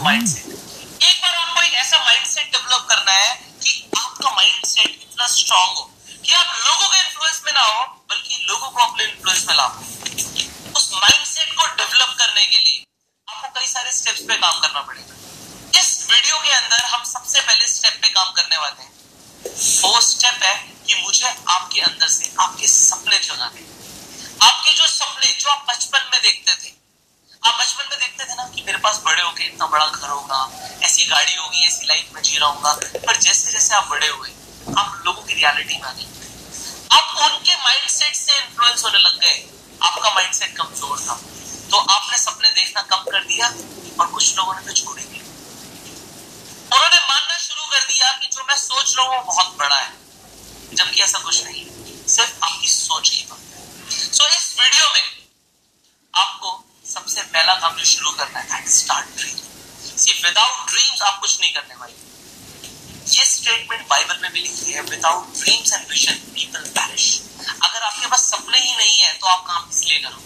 Mindset एक बार आपको एक ऐसा माइंडसेट डेवलप करना है कि आपका माइंडसेट इतना स्ट्रांग हो कि आप लोगों के इन्फ्लुएंस में ना हो, बल्कि लोगों को अपने इन्फ्लुएंस में उस माइंडसेट को डेवलप करने के लिए आपको कई सारे स्टेप्स पे काम करना पड़ेगा। इस वीडियो के अंदर हम सबसे पहले स्टेप पे काम करने वाले हैं। वो स्टेप है कि मुझे आपके अंदर से आपके सपने जगाने। आपके जो सपने, जो आप बचपन में देखते थे आप बचपन में देखते थे ना कि मेरे पास बड़े होके इतना बड़ा घर होगा, ऐसी गाड़ी होगी, ऐसी लाइफ में जी रहा पर जैसे जैसे आप बड़े हुए, आप लोगों की रियलिटी में आ गए। आप उनके माइंडसेट से इन्फ्लुएंस होने लग गए। आपका माइंडसेट कमज़ोर था। तो आपने सपने देखना कम कर दिया और कुछ लोगों ने तो छोड़ दिया। उन्होंने मानना शुरू कर दिया कि जो मैं सोच रहा हूँ बहुत बड़ा है। जबकि ऐसा कुछ नहीं, सिर्फ़ आपकी सोच की बात है। सो इस वीडियो में आपको सबसे पहला काम जो शुरू करना है start dream see without dreams आप कुछ नहीं करने वाले। ये स्टेटमेंट बाइबल में भी लिखी है without dreams and vision people perish अगर आपके पास सपने ही नहीं है तो आप काम इसलिए करो।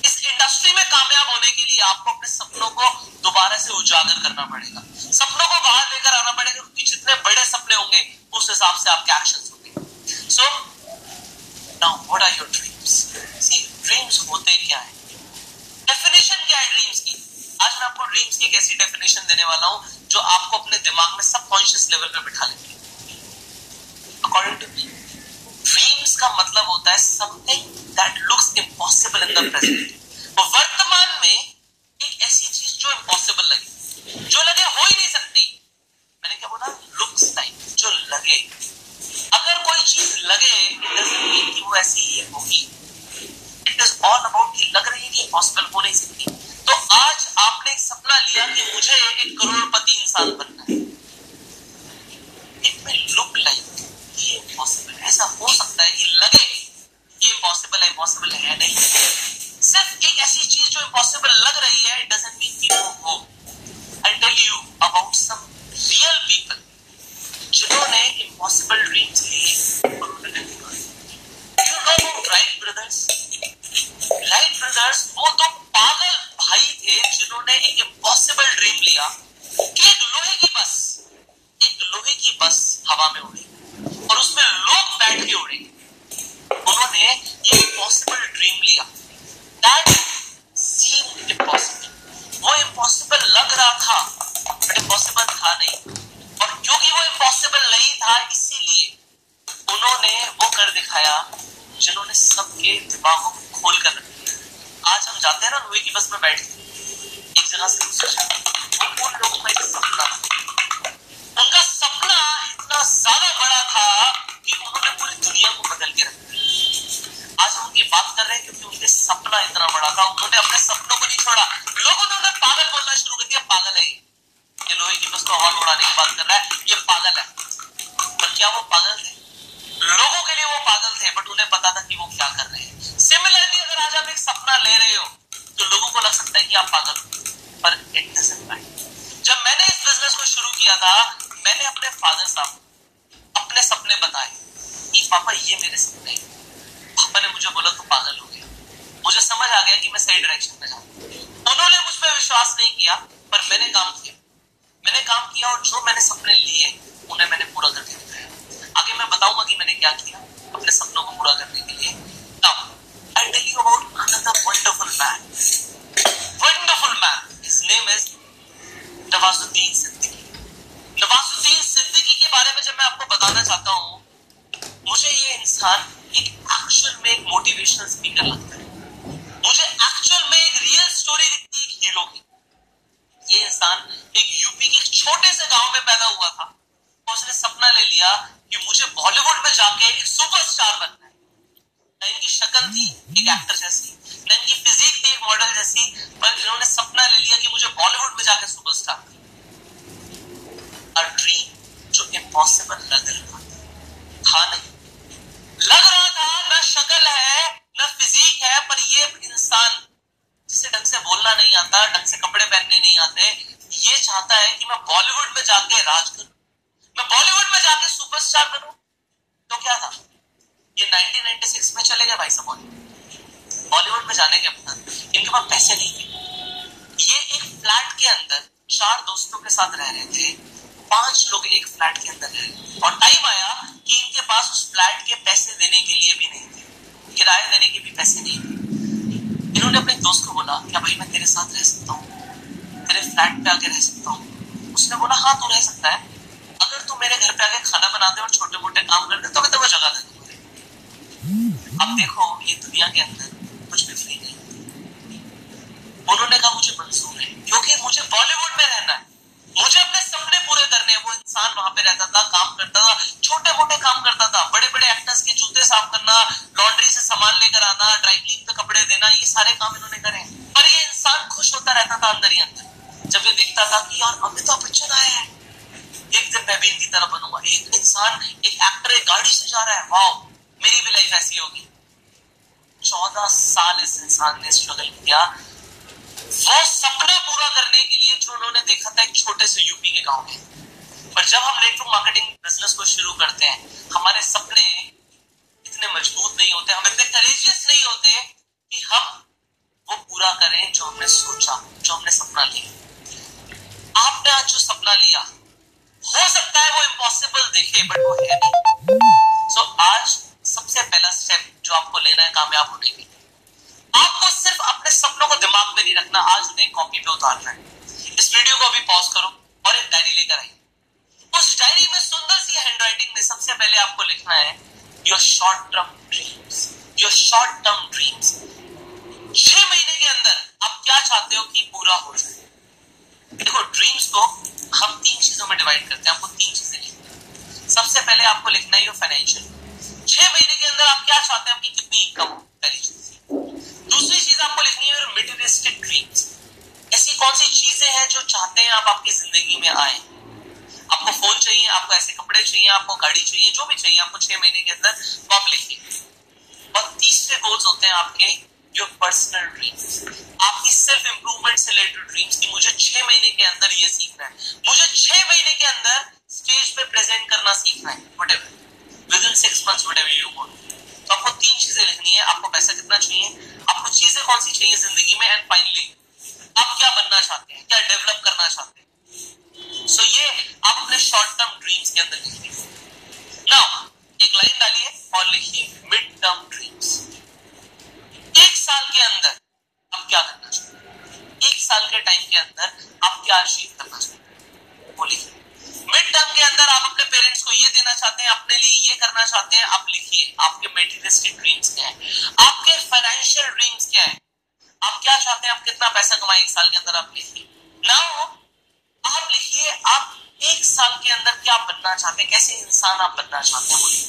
इस इंडस्ट्री में कामयाब होने के लिए आपको अपने सपनों को दोबारा से उजागर करना पड़ेगा। सपनों को बाहर लेकर आना पड़ेगा, क्योंकि जितने बड़े सपने होंगे, उस हिसाब से आपके एक्शन होंगे। So now what are your dreams see dreams होते क्या है? डेफिनेशन क्या है ड्रीम्स की? आज मैं आपको ड्रीम्स की एक ऐसी डेफिनेशन देने वाला हूँ, जो आपको अपने दिमाग में सबकॉन्शियस लेवल पर बिठा लेंगे अकॉर्डिंग टू ड्रीम्स का मतलब होता है something that looks impossible in the present हैं ना लोहे की बस में बैठ एक जगह से दूसरी जगह। उन लोगों का सपना उनका सपना इतना ज़्यादा बड़ा था कि उन्होंने पूरी दुनिया को बदल के रख दिया। आज हम बात कर रहे हैं क्योंकि उनके सपना इतना बड़ा था। उन्होंने अपने सपनों को नहीं छोड़ा। लोगों ने उन्हें पागल बोलना शुरू कर दिया। पागल है ये। लोहे की बस को उड़ाने की बात कर रहा है। ये पागल है। पर क्या वो पागल थे? लोगों के लिए वो पागल थे, बट उन्हें पता था कि वो क्या कर रहे हैं। सिमिलरली अगर आज आप एक सपना ले रहे हो तो लोगों को लग सकता है कि आप पागल हो। पर इट जब मैंने इस बिज़नेस को शुरू किया था, मैंने अपने फादर साहब अपने सपने बताए कि, पापा, ये मेरे सपने पापा ने मुझे बोला तो पागल हो गया। मुझे समझ आ गया कि मैं सही डायरेक्शन में जाऊँ उन्होंने मुझ पर विश्वास नहीं किया, पर मैंने काम किया। मैंने काम किया और जो मैंने सपने लिए, उन्हें मैंने पूरा करके दिखाया। आगे मैं बताऊँगा कि मैंने क्या किया अपने सपनों को पूरा करने के लिए now I tell you about another wonderful man wonderful man his name is Nawazuddin Siddiqui Nawazuddin Siddiqui के बारे में जब मैं आपको बताना चाहता हूँ मुझे ये इंसान एक एक्चुअल में एक मोटिवेशनल स्पीकर लगता है मुझे एक्चुअल में एक रियल स्टोरी दिखती है हीरो की ये इंसान एक यूपी के छोटे से गाँव में पैदा हुआ था उसने लिया कि मुझे बॉलीवुड में जाके एक सुपरस्टार बनना है। ना इनकी शक्ल थी, एक एक्टर जैसी, ना इनकी फिजिक थी, एक मॉडल जैसी पर इन्होंने सपना ले लिया कि मुझे बॉलीवुड में जाके सुपरस्टार ड्रीम जो इम्पॉसिबल लग रहा था। नहीं। लग रहा था, ना शक्ल है, ना फिजिक है, पर ये इंसान जिसे ढंग से बोलना नहीं आता, ढंग से कपड़े पहनने नहीं आते, ये चाहता है कि मैं बॉलीवुड में जाके राज करूँ मैं बॉलीवुड में जाके सुपरस्टार बनू तो क्या था ये 1996 चले भाई साहब बॉलीवुड में जाने के बाद इनके पास पैसे नहीं थे। ये एक फ्लैट के अंदर चार दोस्तों के साथ रह रहे थे। पाँच लोग एक फ्लैट के अंदर रहे। और टाइम आया कि इनके पास उस फ्लैट के पैसे देने के लिए भी नहीं थे। किराया देने के भी पैसे नहीं थे। इन्होंने अपने दोस्त को बोला, क्या भाई मैं तेरे साथ रह सकता हूँ? तेरे फ्लैट पे आके रह सकता हूँ? उसने बोला हाँ तू रह सकता है। अगर तू मेरे घर पे आके खाना बना दे और छोटे मोटे काम कर दे तो मैं तुम्हें जगह दे दूँगा अब देखो, ये दुनिया के अंदर कुछ भी फ्री नहीं उन्होंने कहा, मुझे मंजूर है। क्योंकि मुझे बॉलीवुड में रहना है। मुझे अपने सपने पूरे करने वो इंसान वहाँ पे रहता था, काम करता था छोटे मोटे काम करता था। बड़े बड़े एक्टर्स के जूते साफ़ करना लॉन्ड्री से सामान लेकर आना ड्राई क्लीन पे कपड़े देना, ये सारे काम इन्होंने करे पर ये इंसान खुश होता रहता था अंदर ही अंदर। जब ये देखता था कि यार अमिताभ बच्चन आया है। एक दिन मैं भी इनकी तरह बनूँगा। एक इंसान, एक एक्टर एक गाड़ी से जा रहा है। वाओ मेरी भी लाइफ ऐसी होगी। चौदह साल इस इंसान ने स्ट्रगल किया। वो सपना पूरा करने के लिए जो उन्होंने देखा था एक छोटे से यूपी के गाँव में। पर जब हम नेटवर्क मार्केटिंग बिज़नेस को शुरू करते हैं हमारे सपने इतने मज़बूत नहीं होते हम इतने करेजियस नहीं होते कि हम वो पूरा करें जो हमने सोचा जो हमने सपना लिया। आपने आज जो सपना लिया हो सकता है वो इम्पॉसिबल दिखे बट वो है नहीं। सो so, आज कामयाब होने के लिए। आपको सिर्फ़ अपने सपनों को दिमाग में नहीं रखना, आज उन्हें कॉपी पे उतारना है। इस वीडियो को अभी पॉज करो और एक डायरी लेकर आई उस डायरी में सुंदर सी हैंडराइटिंग में सबसे पहले आपको लिखना है your short term dreams your short term dreams छह महीने के अंदर आप क्या चाहते हो कि पूरा हो जाए? देखो ड्रीम्स को हम तीन चीज़ों में डिवाइड करते हैं, आपको तीन चीज़ें लिखनी है। सबसे पहले आपको लिखना है योर फाइनेंशियल छह महीने के अंदर आप क्या चाहते हैं आपकी कितनी इनकम हो? चीज़ दूसरी चीज़ आपको लिखनी है मेटेरियलिस्टिक ड्रीम्स ऐसी कौन सी चीज़ें हैं जो चाहते हैं आप आपकी ज़िंदगी में आए? आपको फ़ोन चाहिए, आपको ऐसे कपड़े चाहिए, आपको गाड़ी चाहिए, जो भी चाहिए, आपको छह महीने के अंदर वो आप लिखिए। और तीसरे गोल्स होते हैं आपके योर पर्सनल ड्रीम्स आपकी सेल्फ इंप्रूवमेंट से रिलेटेड ड्रीम्स की मुझे छह महीने के अंदर ये सीखना है। मुझे छह महीने के अंदर स्टेज पे प्रेजेंट करना सीखना है whatever within six months whatever you तो चीज़ें लिखनी है, आपको पैसा कितना चाहिए, आपको चीज़ें कौन सी चाहिए ज़िंदगी में एंड फाइनली आप क्या बनना चाहते हैं, क्या डेवलप करना चाहते हैं? सो so ये आप अपने शॉर्ट टर्म ड्रीम्स के अंदर लिखिए। नाउ एक लाइन डालिए और लिखिए मिड टर्म ड्रीम्स एक साल के अंदर आप क्या करना चाहते हैं? एक साल के टाइम के अंदर आप क्या अचीव करना चाहते हैं? वो लिखिए। अंदर आप अपने पेरेंट्स को ये देना चाहते हैं, अपने लिए ये करना चाहते हैं, आप लिखिए, आपके मेटीरियलिस्टिक ड्रीम्स क्या है? आपके फाइनेंशियल ड्रीम्स क्या है? आप क्या चाहते हैं? आप कितना पैसा कमाए एक साल के अंदर आप लिखिए। नाउ आप लिखिए, आप एक साल के अंदर क्या बनना चाहते हैं? कैसे इंसान आप बनना चाहते हैं? बोलिए।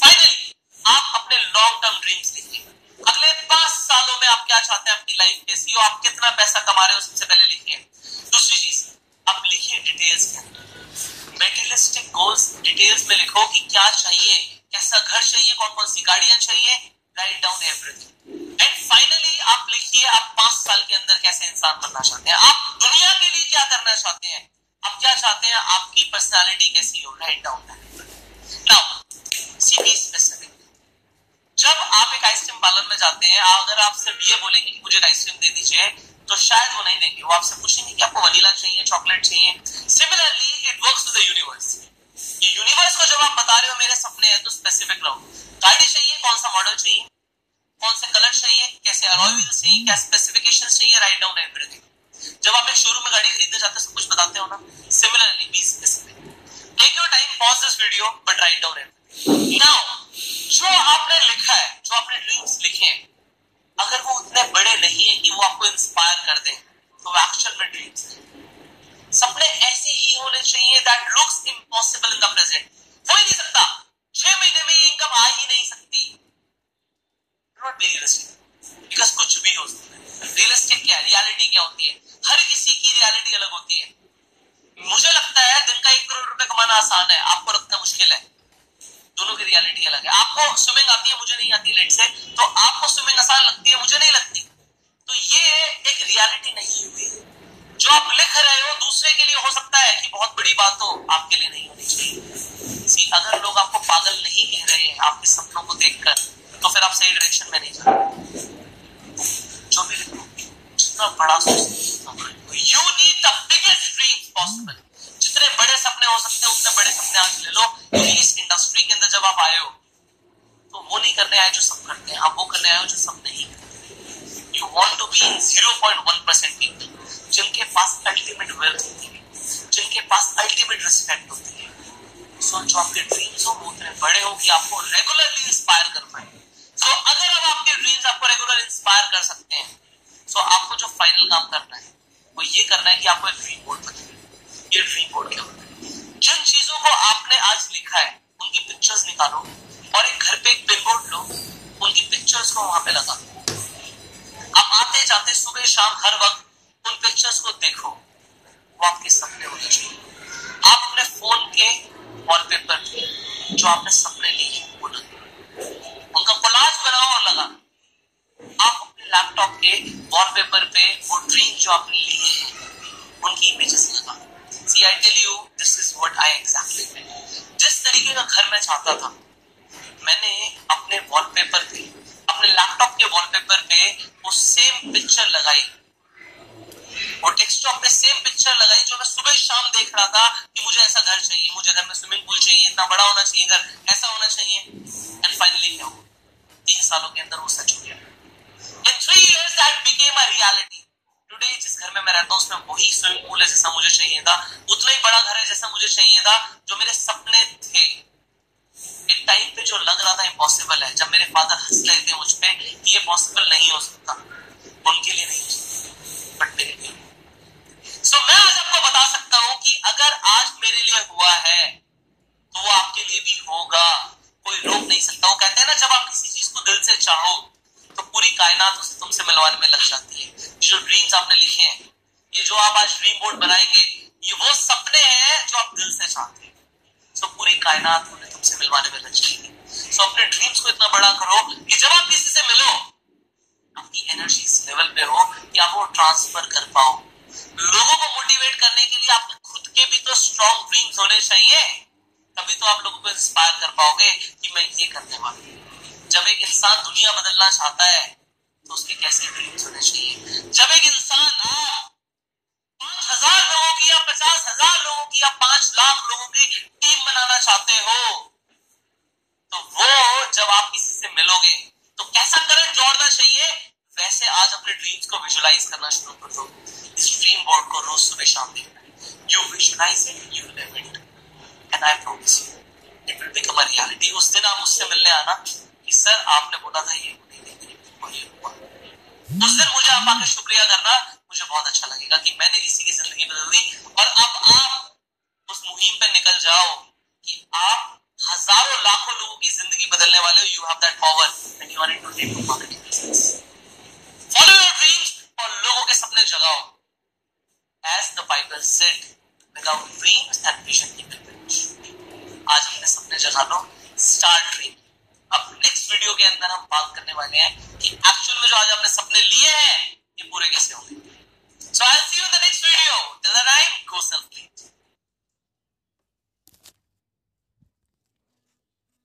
फाइनली आप अपने लॉन्ग टर्म ड्रीम्स लिखिए। अगले पाँच सालों में आप क्या चाहते हैं? आपकी लाइफ कैसी हो? आप कितना पैसा कमा रहे हो? सबसे पहले लिखिए। दूसरी चीज़, आप लिखिए डिटेल्स के अंदर। मेटेरियलिस्टिक गोल्स डिटेल्स में लिखो कि क्या चाहिए, कैसा घर चाहिए कौन कौन सी गाड़ियाँ चाहिए write down everything and finally आप लिखिए, आप पाँच साल के अंदर कैसे इंसान बनना चाहते हैं। आप दुनिया के लिए क्या करना चाहते हैं? आप क्या चाहते हैं? आपकी पर्सनालिटी कैसी हो? राइट डाउन नाउ स्पेसिफिक जब आप एक आइसक्रीम पार्लर में जाते हैं, अगर आप सिर्फ़ ये बोलेंगे कि मुझे आइसक्रीम दे दीजिए तो शायद वो नहीं देंगे। वो आपसे पूछेंगे कि आपको वनीला चाहिए, चॉकलेट चाहिए। Similarly it works to the universe ये यूनिवर्स को जब आप बता रहे हो, मेरे सपने हैं तो स्पेसिफिक रहो। गाड़ी चाहिए, कौन सा मॉडल चाहिए? कौन से कलर चाहिए? कैसे अलॉय व्हील्स चाहिए? क्या स्पेसिफिकेशन चाहिए? राइट डाउन एवरीथिंग जब आप एक शोरूम में गाड़ी खरीदने जाते सब कुछ बताते हो ना। Similarly be specific take your time pause this video but write down everything now जो आपने लिखा है, जो आपने ड्रीम्स लिखे हैं अगर वो उतने बड़े नहीं है कि वो आपको इंस्पायर कर दें तो वो एक्चुअल में ड्रीम्स सपने ऐसे ही होने चाहिए that looks impossible in the present हो ही नहीं सकता। छह महीने में ये इनकम आ ही नहीं सकती। नॉट बी रियलिस्टिक बिकॉज़ कुछ भी हो सकता है। रियलिस्टिक क्या है? रियलिटी क्या होती है? हर किसी की रियलिटी अलग होती है। मुझे लगता है दिन का एक करोड़ रुपए कमाना आसान है। आपको लगता मुश्किल है। रियलिटी अलग है। आपको स्विमिंग आती है, मुझे नहीं आती लेट से। तो आपको स्विमिंग आसान लगती है, मुझे नहीं लगती। तो ये एक रियलिटी नहीं हुई। जो आप लिख रहे हो, दूसरे के लिए हो सकता है कि बहुत बड़ी बात हो, आपके लिए नहीं होनी चाहिए। सी अगर लोग आपको पागल नहीं कह रहे हैं, आपके सपनों को देखकर तो फिर आप सही डायरेक्शन में नहीं जा रहे। जो भी लिखो, जितना बड़ा सोचते you want to be zero point one percent people जिनके पास अल्टीमेट वेल्थ होती है, जिनके पास अल्टीमेट रिस्पेक्ट होती है सो जो आपके ड्रीम्स हो, वो उतने बड़े हो कि आपको रेगुलरली इंस्पायर कर पाए। सो अगर अब आपके ड्रीम्स आपको रेगुलर इंस्पायर कर सकते हैं सो आपको जो फाइनल काम करना है, वो ये करना है कि आपको एक ड्रीम बोर्ड बनाना ये ड्रीम बोर्ड क्या होता है? जिन चीज़ों को आपने आज लिखा है, उनकी पिक्चर्स निकालो और एक घर पे एक पिन लो, उनकी पिक्चर्स को वहाँ पे लगा दो आप आते जाते सुबह शाम हर वक्त उन पिक्चर्स को देखो। वो आपके सपने होने चाहिए। आप अपने फ़ोन के वॉलपेपर पे जो आपने सपने लिए वो उनका कोलाज बनाओ और लगा। आप अपने लैपटॉप के वॉलपेपर पे वो ड्रीम जो आपने लिए हैं, उनकी इमेजेस लगा। See I tell you this is what I exactly जिस तरीके का घर मैं चाहता था, मैंने लैपटॉप के वॉलपेपर पे वो सेम पिक्चर लगाई। वो डेस्कटॉप पे सेम पिक्चर लगाई जो मैं सुबह शाम देख रहा था कि मुझे ऐसा घर चाहिए, मुझे घर में स्विमिंग पूल चाहिए, इतना बड़ा होना चाहिए घर, ऐसा होना चाहिए। एंड फाइनली क्या तीन सालों के अंदर वो सच हो गया। In three years that became a reality today जिस घर में मैं रहता हूँ, उसमें वही स्विमिंग पूल है जैसा मुझे चाहिए था, उतना ही बड़ा घर है जैसा मुझे चाहिए था, जो मेरे सपने थे। टाइम पे जो लग रहा था इम्पॉसिबल है, जब मेरे फादर हंस रहे थे मुझ पे कि ये पॉसिबल नहीं हो सकता। उनके लिए नहीं हो सकता बट मेरे लिए। सो मैं आज आपको बता सकता हूँ कि अगर आज मेरे लिए हुआ है तो वो आपके लिए भी होगा। कोई रोक नहीं सकता। वो कहते हैं ना, जब आप किसी चीज़ को दिल से चाहो तो पूरी कायनात उसे तुमसे मिलवाने में लग जाती है। जो ड्रीम्स आपने लिखे हैं, ये जो आप आज ड्रीम बोर्ड बनाएँगे, ये वो सपने हैं जो आप दिल से चाहते हैं। सो पूरी कायनात उन्हें तुमसे मिलवाने में लग जाएगी सो अपने ड्रीम्स को इतना बड़ा करो कि जब आप किसी से मिलो आपकी एनर्जी इस लेवल पे हो कि आप वो ट्रांसफ़र कर पाओ। लोगों को मोटिवेट करने के लिए आपके खुद के भी तो स्ट्रॉन्ग ड्रीम्स होने चाहिए। तभी तो आप लोगों को इंस्पायर कर पाओगे कि मैं ये करने वाला जब एक इंसान दुनिया बदलना चाहता है तो उसके कैसे ड्रीम्स होने चाहिए? जब एक इंसान पाँच हज़ार लोगों की या पचास हज़ार लोगों की या पाँच लाख लोगों की टीम बनाना चाहते हो तो वो जब आप किसी से मिलोगे तो कैसा करंट जोड़ना चाहिए? वैसे आज अपने ड्रीम्स को विजुलाइज करना शुरू कर दो। इस ड्रीम बोर्ड को रोज सुबह शाम देखना you visualize it you live it and I promise you it will become a reality उस दिन आप मुझसे मिलने आना कि, सर, आपने बोला था ये नहीं हुआ। उस दिन मुझे आप आकर शुक्रिया करना। मुझे बहुत अच्छा लगेगा कि मैंने किसी की ज़िंदगी बदल दी। और अब आप उस मुहिम पे निकल जाओ कि आप हज़ारों लाखों लोगों की ज़िंदगी बदलने वाले हो you have that power and you are in to take marketing business follow your dreams और लोगों के सपने जगाओ. As the Bible said without dreams and vision you can आज अपने सपने जगा लो स्टार्ट ड्रीम अब नेक्स्ट वीडियो के अंदर हम बात करने वाले हैं कि एक्चुअल में जो आज आपने सपने लिए हैं ये पूरे कैसे होंगे? So I'll see you in the next video. Till the time, go self-clean.